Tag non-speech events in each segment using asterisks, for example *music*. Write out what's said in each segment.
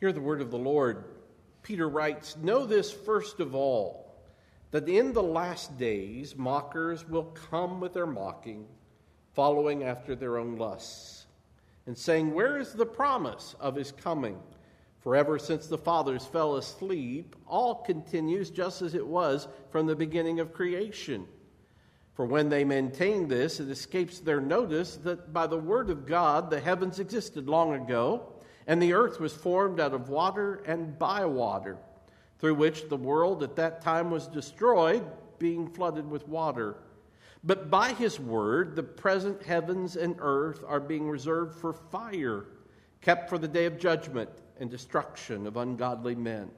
Hear the word of the Lord. Peter writes Know this first of all, that in the last days mockers will come with their mocking, following after their own lusts, and saying, Where is the promise of his coming? For ever since the fathers fell asleep, all continues just as it was from the beginning of creation. For when they maintain this, it escapes their notice that by the word of God the heavens existed long ago and the earth was formed out of water and by water, through which the world at that time was destroyed, being flooded with water. But by his word, the present heavens and earth are being reserved for fire, kept for the day of judgment and destruction of ungodly men.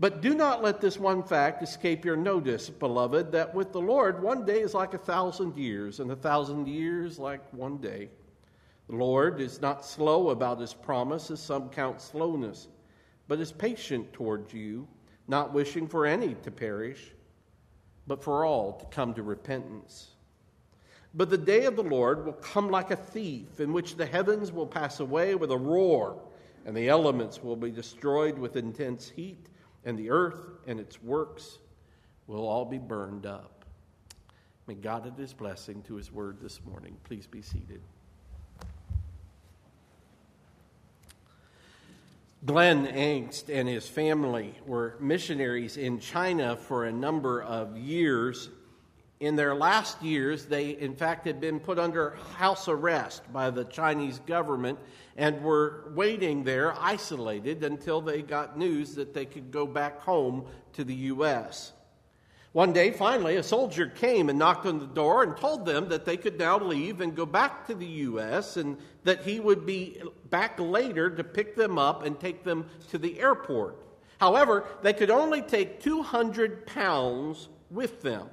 But do not let this one fact escape your notice, beloved, that with the Lord one day is like a thousand years, and a thousand years like one day. The Lord is not slow about his promise, as some count slowness, but is patient towards you, not wishing for any to perish, but for all to come to repentance. But the day of the Lord will come like a thief, in which the heavens will pass away with a roar, and the elements will be destroyed with intense heat, and the earth and its works will all be burned up. May God add his blessing to his word this morning. Please be seated. Glenn Angst and his family were missionaries in China for a number of years. In their last years, they, in fact, had been put under house arrest by the Chinese government and were waiting there, isolated, until they got news that they could go back home to the U.S. One day, finally, a soldier came and knocked on the door and told them that they could now leave and go back to the U.S. and that he would be back later to pick them up and take them to the airport. However, they could only take 200 pounds with them.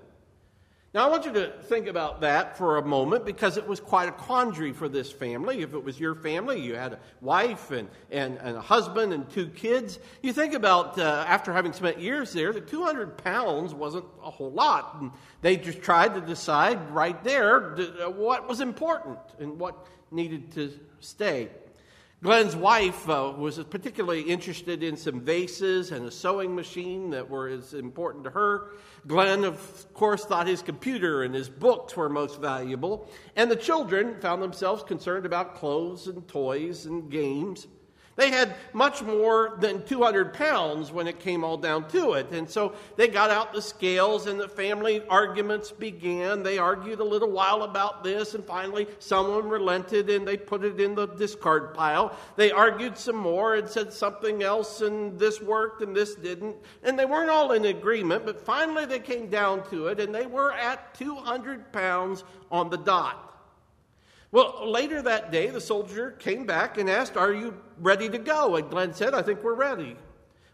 Now, I want you to think about that for a moment because it was quite a quandary for this family. If it was your family, you had a wife and, and, and a husband and two kids. You think about uh, after having spent years there, the 200 pounds wasn't a whole lot. And they just tried to decide right there uh, what was important and what needed to stay. Glenn's wife uh, was particularly interested in some vases and a sewing machine that were as important to her. Glenn, of course, thought his computer and his books were most valuable. And the children found themselves concerned about clothes and toys and games. They had much more than 200 pounds when it came all down to it. And so they got out the scales and the family arguments began. They argued a little while about this, and finally someone relented and they put it in the discard pile. They argued some more and said something else, and this worked and this didn't. And they weren't all in agreement, but finally they came down to it, and they were at 200 pounds on the dot. Well, later that day, the soldier came back and asked, Are you ready to go? And Glenn said, I think we're ready.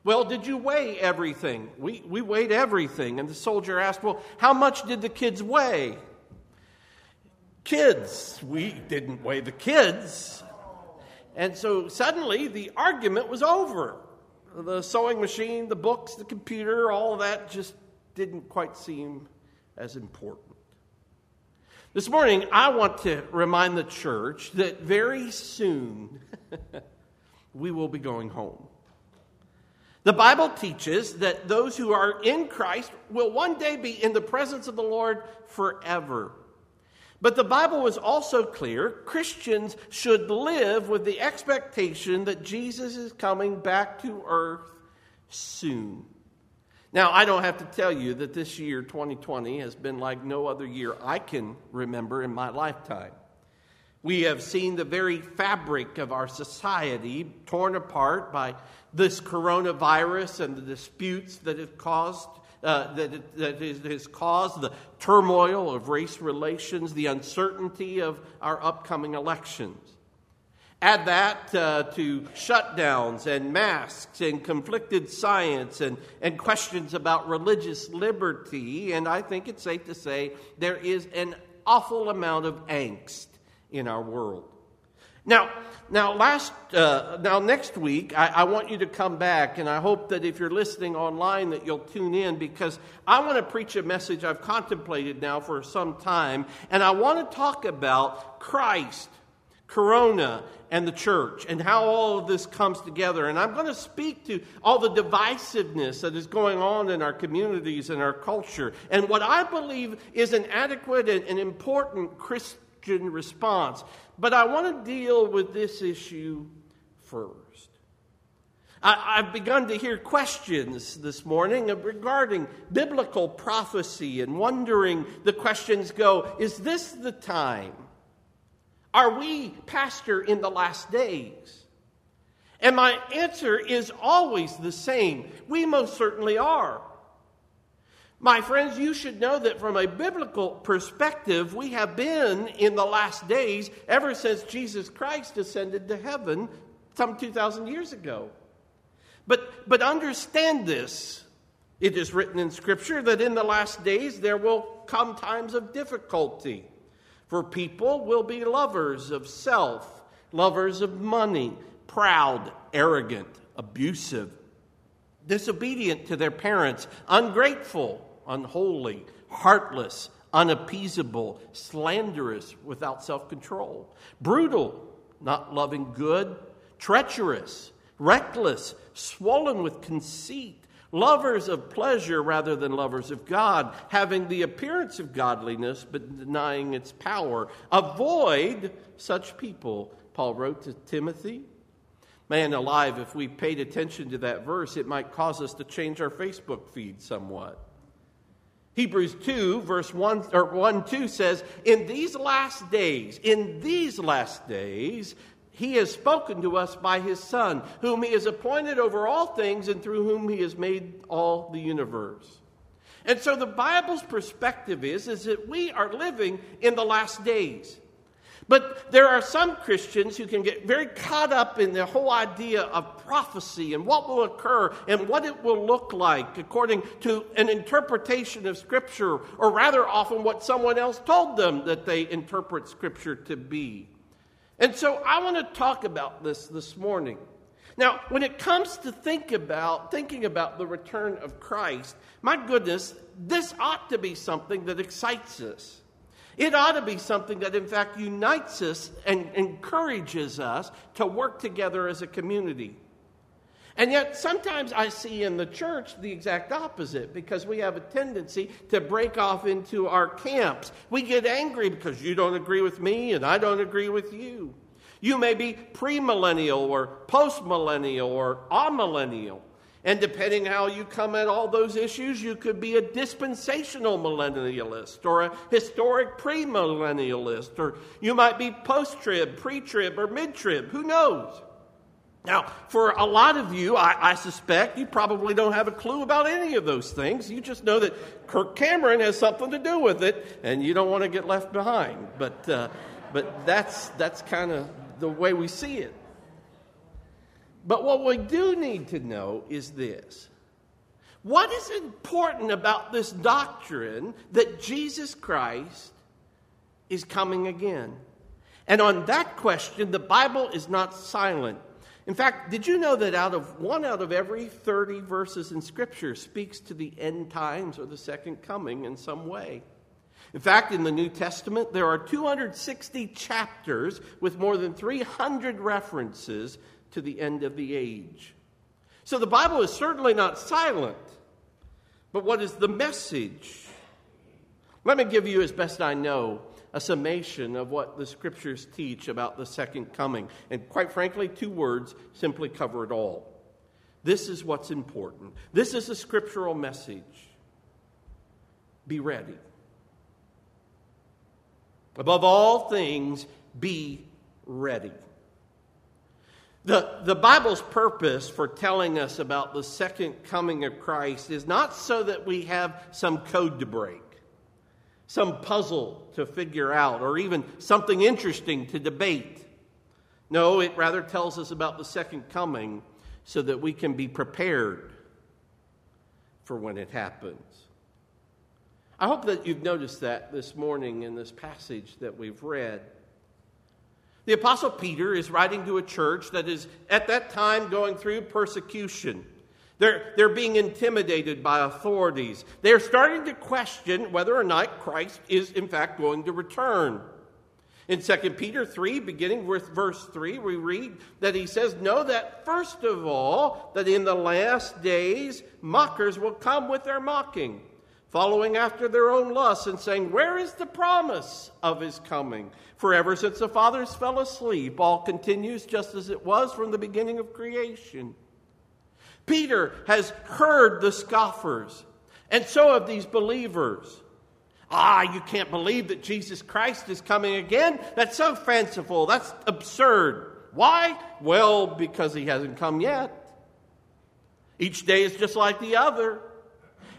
Well, did you weigh everything? We, we weighed everything. And the soldier asked, Well, how much did the kids weigh? Kids. We didn't weigh the kids. And so suddenly the argument was over. The sewing machine, the books, the computer, all that just didn't quite seem as important. This morning, I want to remind the church that very soon *laughs* we will be going home. The Bible teaches that those who are in Christ will one day be in the presence of the Lord forever. But the Bible is also clear Christians should live with the expectation that Jesus is coming back to earth soon. Now, I don't have to tell you that this year, 2020, has been like no other year I can remember in my lifetime. We have seen the very fabric of our society torn apart by this coronavirus and the disputes that it caused. Uh, that, it, that it has caused the turmoil of race relations, the uncertainty of our upcoming elections. Add that uh, to shutdowns and masks and conflicted science and, and questions about religious liberty, and I think it's safe to say there is an awful amount of angst in our world. Now, now, last, uh, now next week, I, I, want you to come back, and I hope that if you're listening online, that you'll tune in because I want to preach a message I've contemplated now for some time, and I want to talk about Christ Corona and the church and how all of this comes together. And I'm going to speak to all the divisiveness that is going on in our communities and our culture and what I believe is an adequate and, important Christian response. But I want to deal with this issue first. I, have begun to hear questions this morning regarding biblical prophecy and wondering the questions go Is this the time? Are we, Pastor, in the last days? And my answer is always the same. We most certainly are. My friends, you should know that from a biblical perspective, we have been in the last days ever since Jesus Christ ascended to heaven some 2,000 years ago. But, but understand this. It is written in Scripture that in the last days there will come times of difficulty. For people will be lovers of self, lovers of money, proud, arrogant, abusive, disobedient to their parents, ungrateful, unholy, heartless, unappeasable, slanderous, without self control, brutal, not loving good, treacherous, reckless, swollen with conceit lovers of pleasure rather than lovers of God, having the appearance of godliness but denying its power. Avoid such people, Paul wrote to Timothy. Man alive, if we paid attention to that verse, it might cause us to change our Facebook feed somewhat. Hebrews 2, verse 1 or 1 2 says, In these last days, in these last days, he has spoken to us by his Son, whom he has appointed over all things and through whom he has made all the universe. And so the Bible's perspective is, is that we are living in the last days. But there are some Christians who can get very caught up in the whole idea of prophecy and what will occur and what it will look like according to an interpretation of Scripture, or rather often what someone else told them that they interpret Scripture to be. And so I want to talk about this this morning. Now, when it comes to think about thinking about the return of Christ, my goodness, this ought to be something that excites us. It ought to be something that, in fact, unites us and encourages us to work together as a community. And yet, sometimes I see in the church the exact opposite because we have a tendency to break off into our camps. We get angry because you don't agree with me and I don't agree with you. You may be premillennial or postmillennial or amillennial. And depending how you come at all those issues, you could be a dispensational millennialist or a historic premillennialist, or you might be post trib, pre trib, or mid trib. Who knows? Now, for a lot of you, I, I, suspect you probably don't have a clue about any of those things. You just know that Kirk Cameron has something to do with it, and you don't want to get left behind. But, uh, but that's, that's kind of the way we see it. But what we do need to know is this what is important about this doctrine that Jesus Christ is coming again? And on that question, the Bible is not silent. In fact, did you know that out of one out of every 30 verses in Scripture speaks to the end times or the second coming in some way? In fact, in the New Testament, there are 260 chapters with more than 300 references to the end of the age. So the Bible is certainly not silent. But what is the message? Let me give you, as best I know, a summation of what the scriptures teach about the second coming. And quite frankly, two words simply cover it all. This is what's important. This is a scriptural message. Be ready. Above all things, be ready. The, the Bible's purpose for telling us about the second coming of Christ is not so that we have some code to break some puzzle to figure out, or even something interesting to debate. No, it rather tells us about the second coming so that we can be prepared for when it happens. I hope that you've noticed that this morning in this passage that we've read. The Apostle Peter is writing to a church that is at that time going through persecution. They're, they're being intimidated by authorities. They're starting to question whether or not Christ is, in fact, going to return. In 2 Peter 3, beginning with verse 3, we read that he says, Know that first of all, that in the last days mockers will come with their mocking, following after their own lusts, and saying, Where is the promise of his coming? For ever since the fathers fell asleep, all continues just as it was from the beginning of creation. Peter has heard the scoffers, and so have these believers. Ah, you can't believe that Jesus Christ is coming again? That's so fanciful. That's absurd. Why? Well, because he hasn't come yet. Each day is just like the other.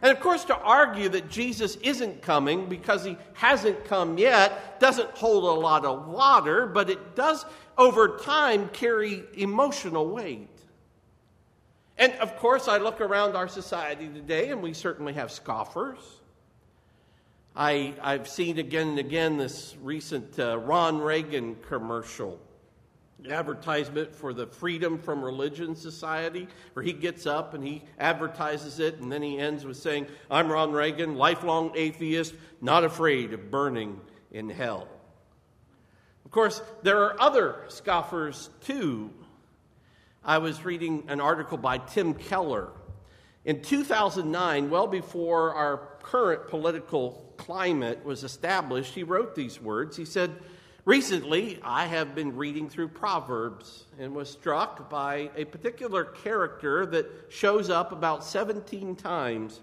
And of course, to argue that Jesus isn't coming because he hasn't come yet doesn't hold a lot of water, but it does over time carry emotional weight. And of course, I look around our society today and we certainly have scoffers. I, I've seen again and again this recent uh, Ron Reagan commercial advertisement for the Freedom from Religion Society, where he gets up and he advertises it, and then he ends with saying, I'm Ron Reagan, lifelong atheist, not afraid of burning in hell. Of course, there are other scoffers too. I was reading an article by Tim Keller. In 2009, well before our current political climate was established, he wrote these words. He said, Recently, I have been reading through Proverbs and was struck by a particular character that shows up about 17 times.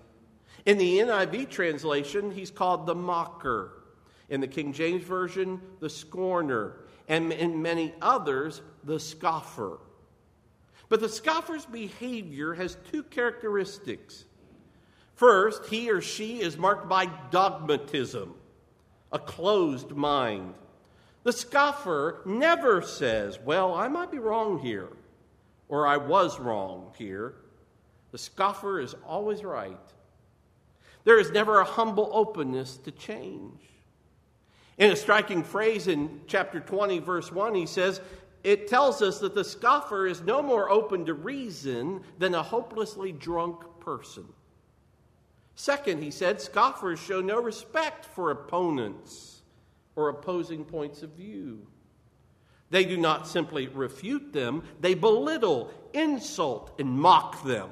In the NIV translation, he's called the mocker. In the King James Version, the scorner. And in many others, the scoffer. But the scoffer's behavior has two characteristics. First, he or she is marked by dogmatism, a closed mind. The scoffer never says, Well, I might be wrong here, or I was wrong here. The scoffer is always right. There is never a humble openness to change. In a striking phrase in chapter 20, verse 1, he says, It tells us that the scoffer is no more open to reason than a hopelessly drunk person. Second, he said, scoffers show no respect for opponents or opposing points of view. They do not simply refute them, they belittle, insult, and mock them.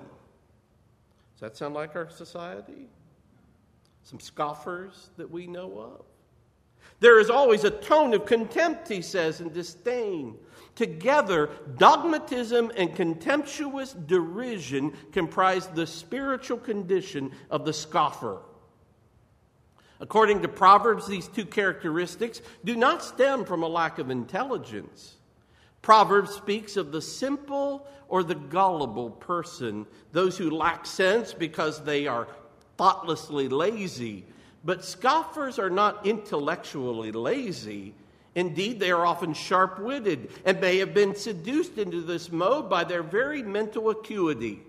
Does that sound like our society? Some scoffers that we know of? There is always a tone of contempt, he says, and disdain. Together, dogmatism and contemptuous derision comprise the spiritual condition of the scoffer. According to Proverbs, these two characteristics do not stem from a lack of intelligence. Proverbs speaks of the simple or the gullible person, those who lack sense because they are thoughtlessly lazy. But scoffers are not intellectually lazy. Indeed, they are often sharp witted and may have been seduced into this mode by their very mental acuity.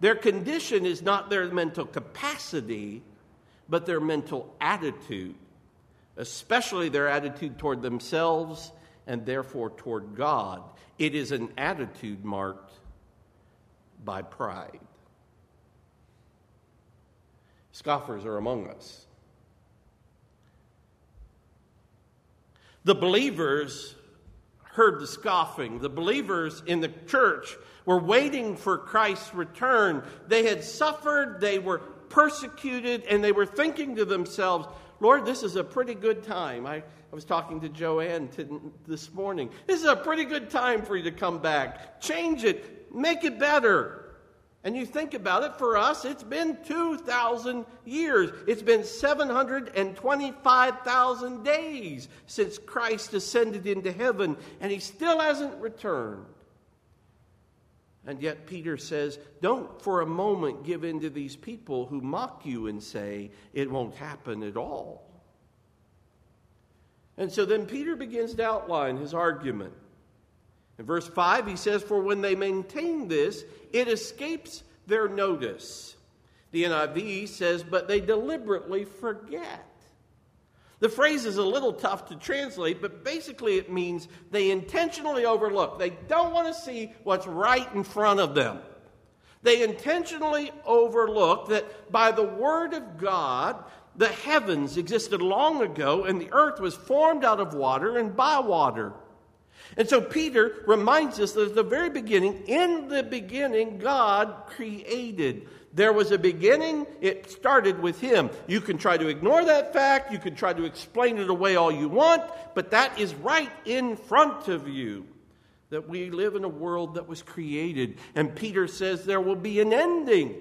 Their condition is not their mental capacity, but their mental attitude, especially their attitude toward themselves and therefore toward God. It is an attitude marked by pride. Scoffers are among us. The believers heard the scoffing. The believers in the church were waiting for Christ's return. They had suffered, they were persecuted, and they were thinking to themselves, Lord, this is a pretty good time. I, I was talking to Joanne to, this morning. This is a pretty good time for you to come back. Change it, make it better. And you think about it, for us, it's been 2,000 years. It's been 725,000 days since Christ ascended into heaven, and he still hasn't returned. And yet, Peter says, don't for a moment give in to these people who mock you and say it won't happen at all. And so then Peter begins to outline his argument. In verse 5, he says, For when they maintain this, it escapes their notice. The NIV says, But they deliberately forget. The phrase is a little tough to translate, but basically it means they intentionally overlook. They don't want to see what's right in front of them. They intentionally overlook that by the Word of God, the heavens existed long ago, and the earth was formed out of water and by water. And so Peter reminds us that at the very beginning, in the beginning, God created. There was a beginning, it started with Him. You can try to ignore that fact, you can try to explain it away all you want, but that is right in front of you. That we live in a world that was created. And Peter says there will be an ending.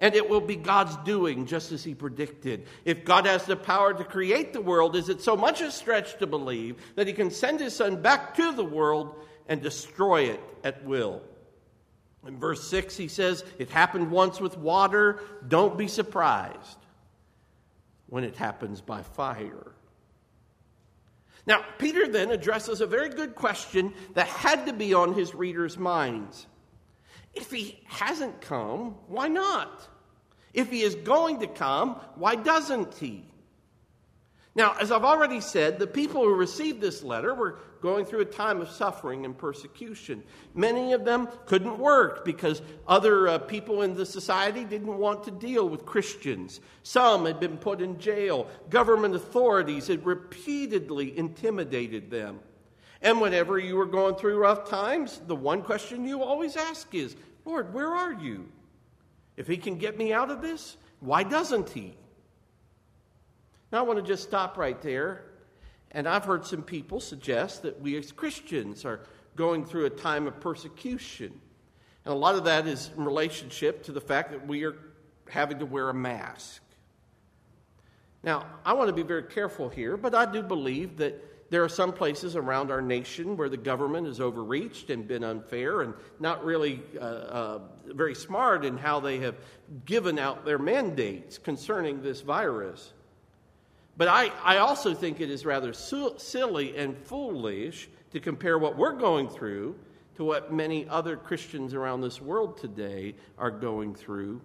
And it will be God's doing, just as he predicted. If God has the power to create the world, is it so much a stretch to believe that he can send his son back to the world and destroy it at will? In verse 6, he says, It happened once with water. Don't be surprised when it happens by fire. Now, Peter then addresses a very good question that had to be on his readers' minds. If he hasn't come, why not? If he is going to come, why doesn't he? Now, as I've already said, the people who received this letter were going through a time of suffering and persecution. Many of them couldn't work because other uh, people in the society didn't want to deal with Christians. Some had been put in jail. Government authorities had repeatedly intimidated them. And whenever you were going through rough times, the one question you always ask is, Lord, where are you? If he can get me out of this, why doesn't he? Now, I want to just stop right there. And I've heard some people suggest that we as Christians are going through a time of persecution. And a lot of that is in relationship to the fact that we are having to wear a mask. Now, I want to be very careful here, but I do believe that there are some places around our nation where the government has overreached and been unfair and not really uh, uh, very smart in how they have given out their mandates concerning this virus. But I, I also think it is rather su- silly and foolish to compare what we're going through to what many other Christians around this world today are going through.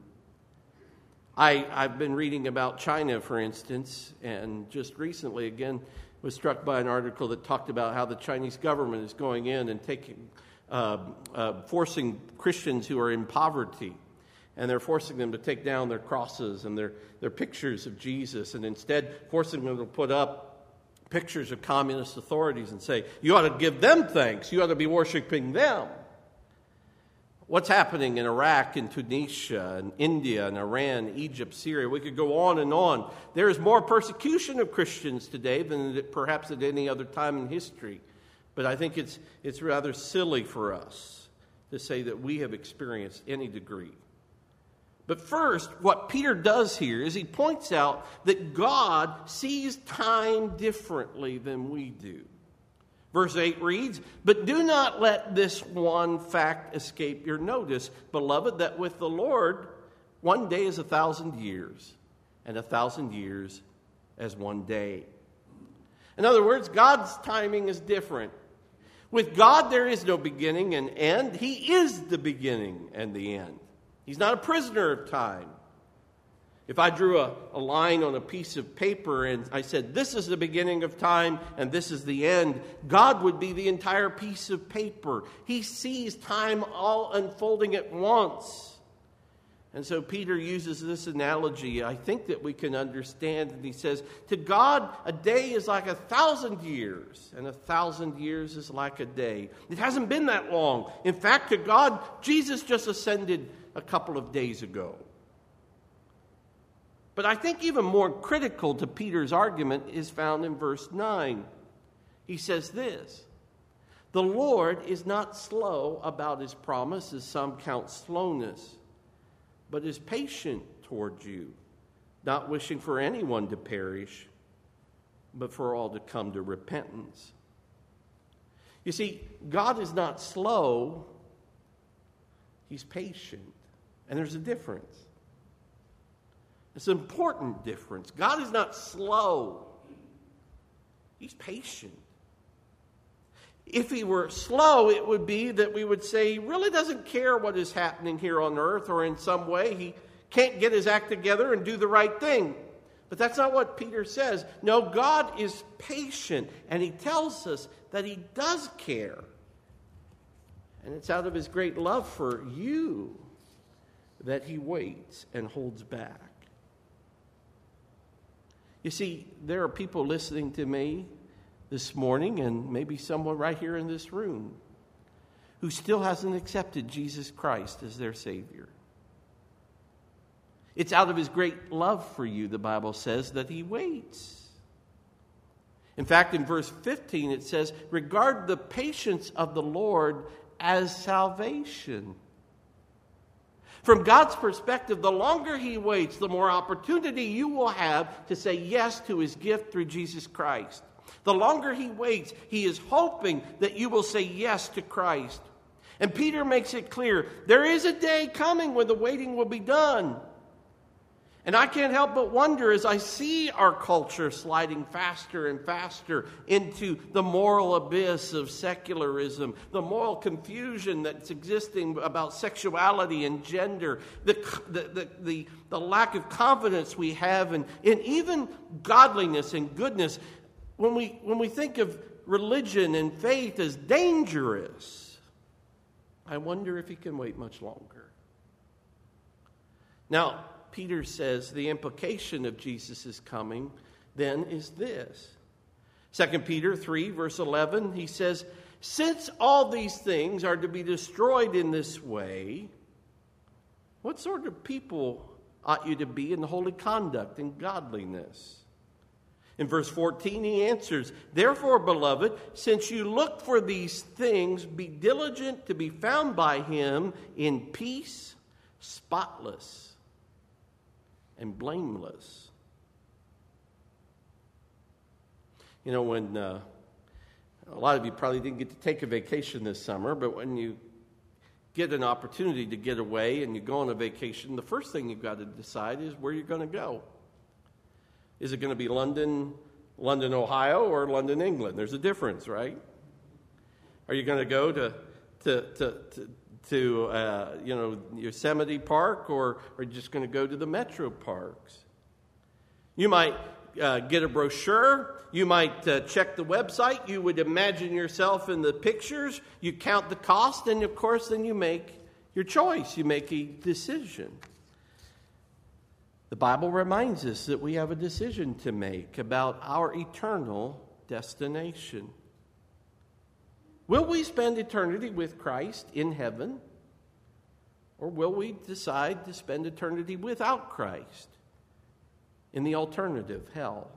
I, I've been reading about China, for instance, and just recently again was struck by an article that talked about how the Chinese government is going in and taking, uh, uh, forcing Christians who are in poverty and they're forcing them to take down their crosses and their, their pictures of Jesus, and instead forcing them to put up pictures of communist authorities and say, You ought to give them thanks, you ought to be worshiping them. What's happening in Iraq and Tunisia and India and Iran, Egypt, Syria? We could go on and on. There is more persecution of Christians today than perhaps at any other time in history. But I think it's, it's rather silly for us to say that we have experienced any degree but first, what Peter does here is he points out that God sees time differently than we do. Verse 8 reads, But do not let this one fact escape your notice, beloved, that with the Lord, one day is a thousand years, and a thousand years as one day. In other words, God's timing is different. With God, there is no beginning and end, He is the beginning and the end. He's not a prisoner of time. If I drew a, a, line on a piece of paper and I said, This is the beginning of time and this is the end, God would be the entire piece of paper. He sees time all unfolding at once. And so Peter uses this analogy, I think that we can understand. And he says, To God, a day is like a thousand years, and a thousand years is like a day. It hasn't been that long. In fact, to God, Jesus just ascended a couple of days ago. But I think even more critical to Peter's argument is found in verse 9. He says this The Lord is not slow about his promise, as some count slowness, but is patient toward you, not wishing for anyone to perish, but for all to come to repentance. You see, God is not slow, he's patient. And there's a difference. It's an important difference. God is not slow, He's patient. If he were slow, it would be that we would say he really doesn't care what is happening here on earth, or in some way he can't get his act together and do the right thing. But that's not what Peter says. No, God is patient, and he tells us that he does care. And it's out of his great love for you that he waits and holds back. You see, there are people listening to me this morning, and maybe someone right here in this room, who still hasn't accepted Jesus Christ as their Savior. It's out of His great love for you, the Bible says, that He waits. In fact, in verse 15, it says, Regard the patience of the Lord as salvation. From God's perspective, the longer He waits, the more opportunity you will have to say yes to His gift through Jesus Christ. The longer He waits, He is hoping that you will say yes to Christ. And Peter makes it clear there is a day coming when the waiting will be done. And I can't help but wonder as I see our culture sliding faster and faster into the moral abyss of secularism, the moral confusion that's existing about sexuality and gender, the, the, the, the, lack of confidence we have, and, and even godliness and goodness. When we, when we think of religion and faith as dangerous, I wonder if he can wait much longer. Now, Peter says the implication of Jesus' coming then is this. 2 Peter 3, verse 11, he says, Since all these things are to be destroyed in this way, what sort of people ought you to be in holy conduct and godliness? In verse 14, he answers, Therefore, beloved, since you look for these things, be diligent to be found by him in peace, spotless and blameless. You know, when uh, a lot of you probably didn't get to take a vacation this summer, but when you get an opportunity to get away and you go on a vacation, the first thing you've got to decide is where you're going to go. Is it going to be London, London, Ohio, or London, England? There's a difference, right? Are you going to go to, to, to, to to uh, you know Yosemite Park, or are just going to go to the metro parks? You might uh, get a brochure. You might uh, check the website. You would imagine yourself in the pictures. You count the cost, and of course, then you make your choice. You make a decision. The Bible reminds us that we have a decision to make about our eternal destination. Will we spend eternity with Christ in heaven? Or will we decide to spend eternity without Christ in the alternative, hell?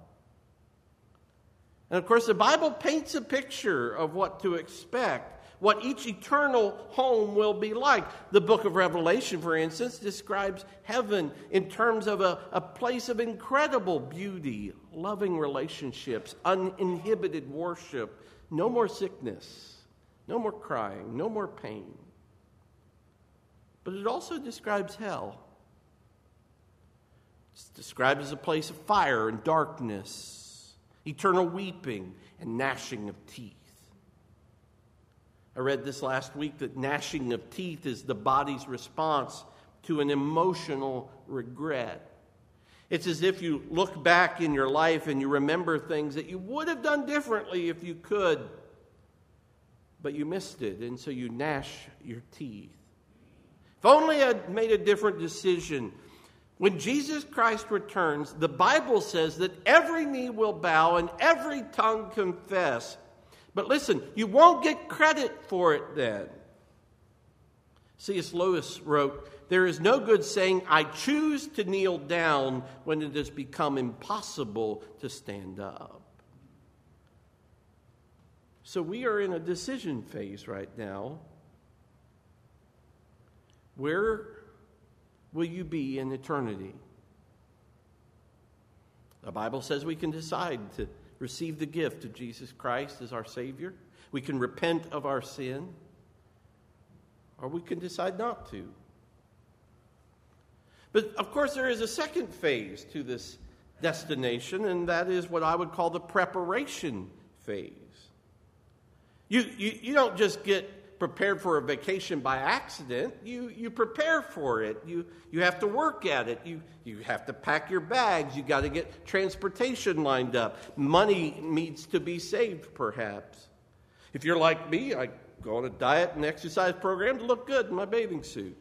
And of course, the Bible paints a picture of what to expect, what each eternal home will be like. The book of Revelation, for instance, describes heaven in terms of a, a place of incredible beauty, loving relationships, uninhibited worship, no more sickness no more crying, no more pain. But it also describes hell. It's described as a place of fire and darkness, eternal weeping and gnashing of teeth. I read this last week that gnashing of teeth is the body's response to an emotional regret. It's as if you look back in your life and you remember things that you would have done differently if you could but you missed it, and so you gnash your teeth. If only I'd made a different decision. When Jesus Christ returns, the Bible says that every knee will bow and every tongue confess. But listen, you won't get credit for it then. C.S. Lewis wrote, There is no good saying, I choose to kneel down when it has become impossible to stand up. So we are in a decision phase right now. Where will you be in eternity? The Bible says we can decide to receive the gift of Jesus Christ as our Savior. We can repent of our sin, or we can decide not to. But of course, there is a second phase to this destination, and that is what I would call the preparation phase. You, you, you don't just get prepared for a vacation by accident. You, you prepare for it. You, you have to work at it. You, you have to pack your bags. You got to get transportation lined up. Money needs to be saved, perhaps. If you're like me, I go on a diet and exercise program to look good in my bathing suit.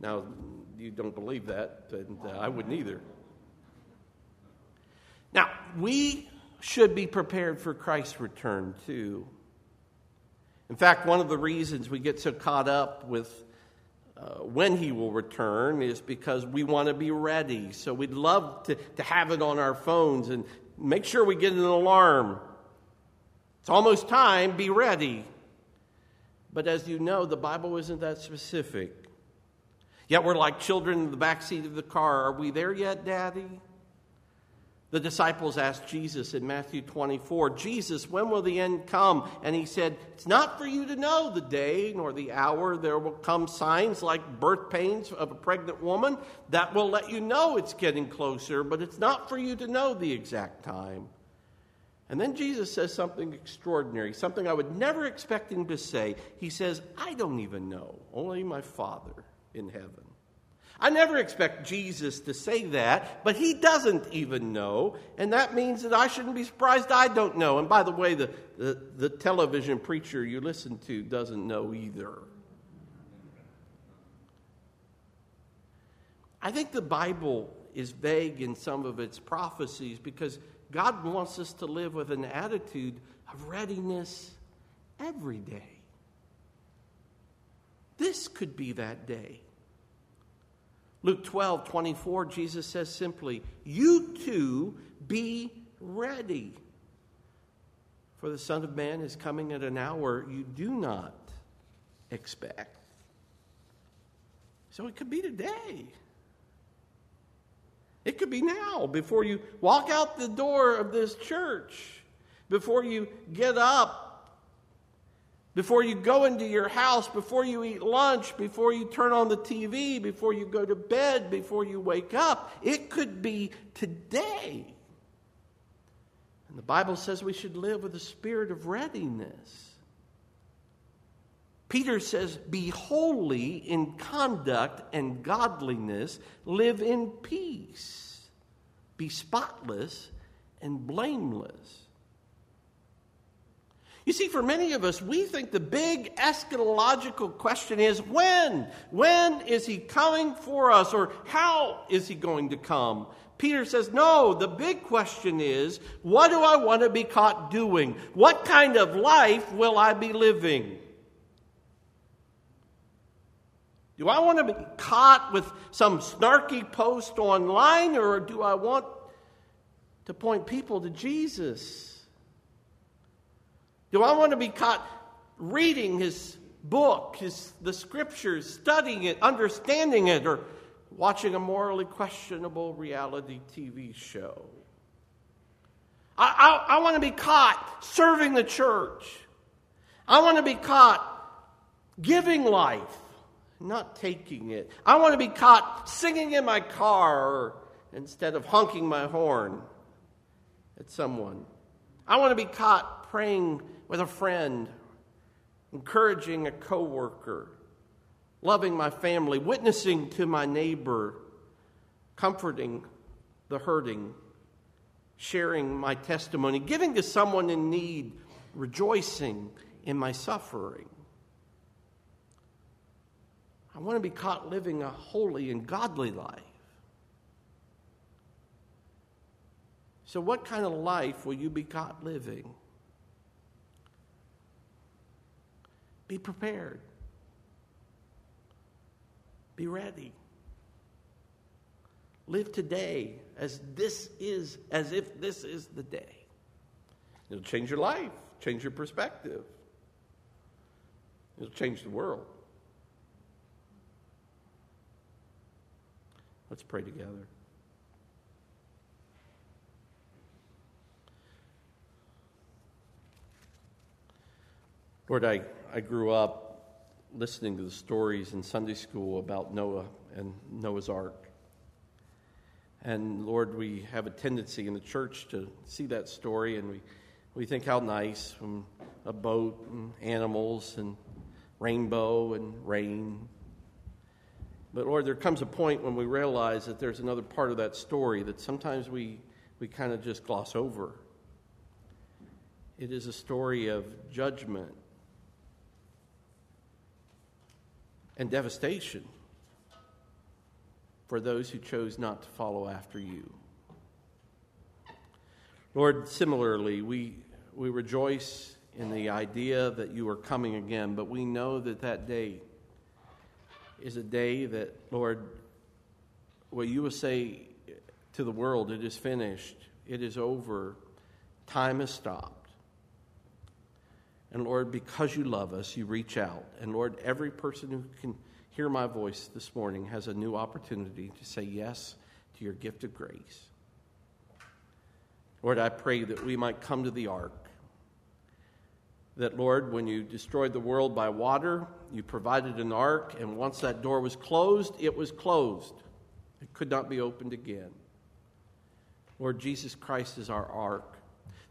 Now, you don't believe that, and uh, I wouldn't either. Now, we should be prepared for Christ's return too. In fact, one of the reasons we get so caught up with uh, when he will return is because we want to be ready. So we'd love to, to have it on our phones and make sure we get an alarm. It's almost time, be ready. But as you know, the Bible isn't that specific. Yet we're like children in the back seat of the car. Are we there yet, Daddy? The disciples asked Jesus in Matthew 24, Jesus, when will the end come? And he said, It's not for you to know the day nor the hour. There will come signs like birth pains of a pregnant woman that will let you know it's getting closer, but it's not for you to know the exact time. And then Jesus says something extraordinary, something I would never expect him to say. He says, I don't even know, only my Father in heaven. I never expect Jesus to say that, but he doesn't even know, and that means that I shouldn't be surprised I don't know. And by the way, the, the, the television preacher you listen to doesn't know either. I think the Bible is vague in some of its prophecies because God wants us to live with an attitude of readiness every day. This could be that day. Luke 12, 24, Jesus says simply, You too be ready. For the Son of Man is coming at an hour you do not expect. So it could be today. It could be now, before you walk out the door of this church, before you get up before you go into your house, before you eat lunch, before you turn on the TV, before you go to bed, before you wake up. It could be today. And the Bible says we should live with a spirit of readiness. Peter says, Be holy in conduct and godliness, live in peace, be spotless and blameless. You see, for many of us, we think the big eschatological question is when? When is he coming for us? Or how is he going to come? Peter says, no, the big question is what do I want to be caught doing? What kind of life will I be living? Do I want to be caught with some snarky post online, or do I want to point people to Jesus? Do I want to be caught reading his book, his, the scriptures, studying it, understanding it, or watching a morally questionable reality TV show? I, I, I want to be caught serving the church. I want to be caught giving life, not taking it. I want to be caught singing in my car instead of honking my horn at someone. I want to be caught praying with a friend, encouraging a coworker, loving my family, witnessing to my neighbor, comforting the hurting, sharing my testimony, giving to someone in need, rejoicing in my suffering. I want to be caught living a holy and godly life. So, what kind of life will you be caught living? Be prepared. Be ready. Live today as this is, as if this is the day. It'll change your life, change your perspective. It'll change the world. Let's pray together. Lord, I I grew up listening to the stories in Sunday school about Noah and Noah's Ark. And Lord, we have a tendency in the church to see that story and we, we think how nice a boat and animals and rainbow and rain. But Lord, there comes a point when we realize that there's another part of that story that sometimes we, we kind of just gloss over. It is a story of judgment and devastation for those who chose not to follow after you. Lord, similarly, we, we rejoice in the idea that you are coming again, but we know that that day is a day that, Lord, what you will say to the world, it is finished, it is over, time has stopped. And Lord, because you love us, you reach out. And Lord, every person who can hear my voice this morning has a new opportunity to say yes to your gift of grace. Lord, I pray that we might come to the ark. That, Lord, when you destroyed the world by water, you provided an ark, and once that door was closed, it was closed. It could not be opened again. Lord, Jesus Christ is our ark.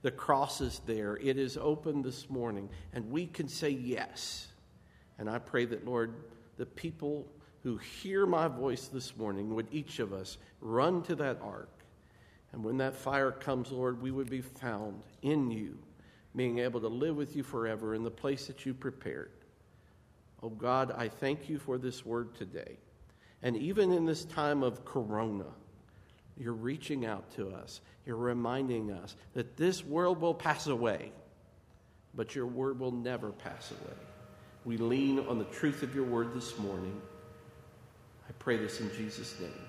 The cross is there. It is open this morning, and we can say yes. And I pray that, Lord, the people who hear my voice this morning would each of us run to that ark. And when that fire comes, Lord, we would be found in you, being able to live with you forever in the place that you prepared. Oh God, I thank you for this word today. And even in this time of corona, you're reaching out to us. You're reminding us that this world will pass away, but your word will never pass away. We lean on the truth of your word this morning. I pray this in Jesus' name.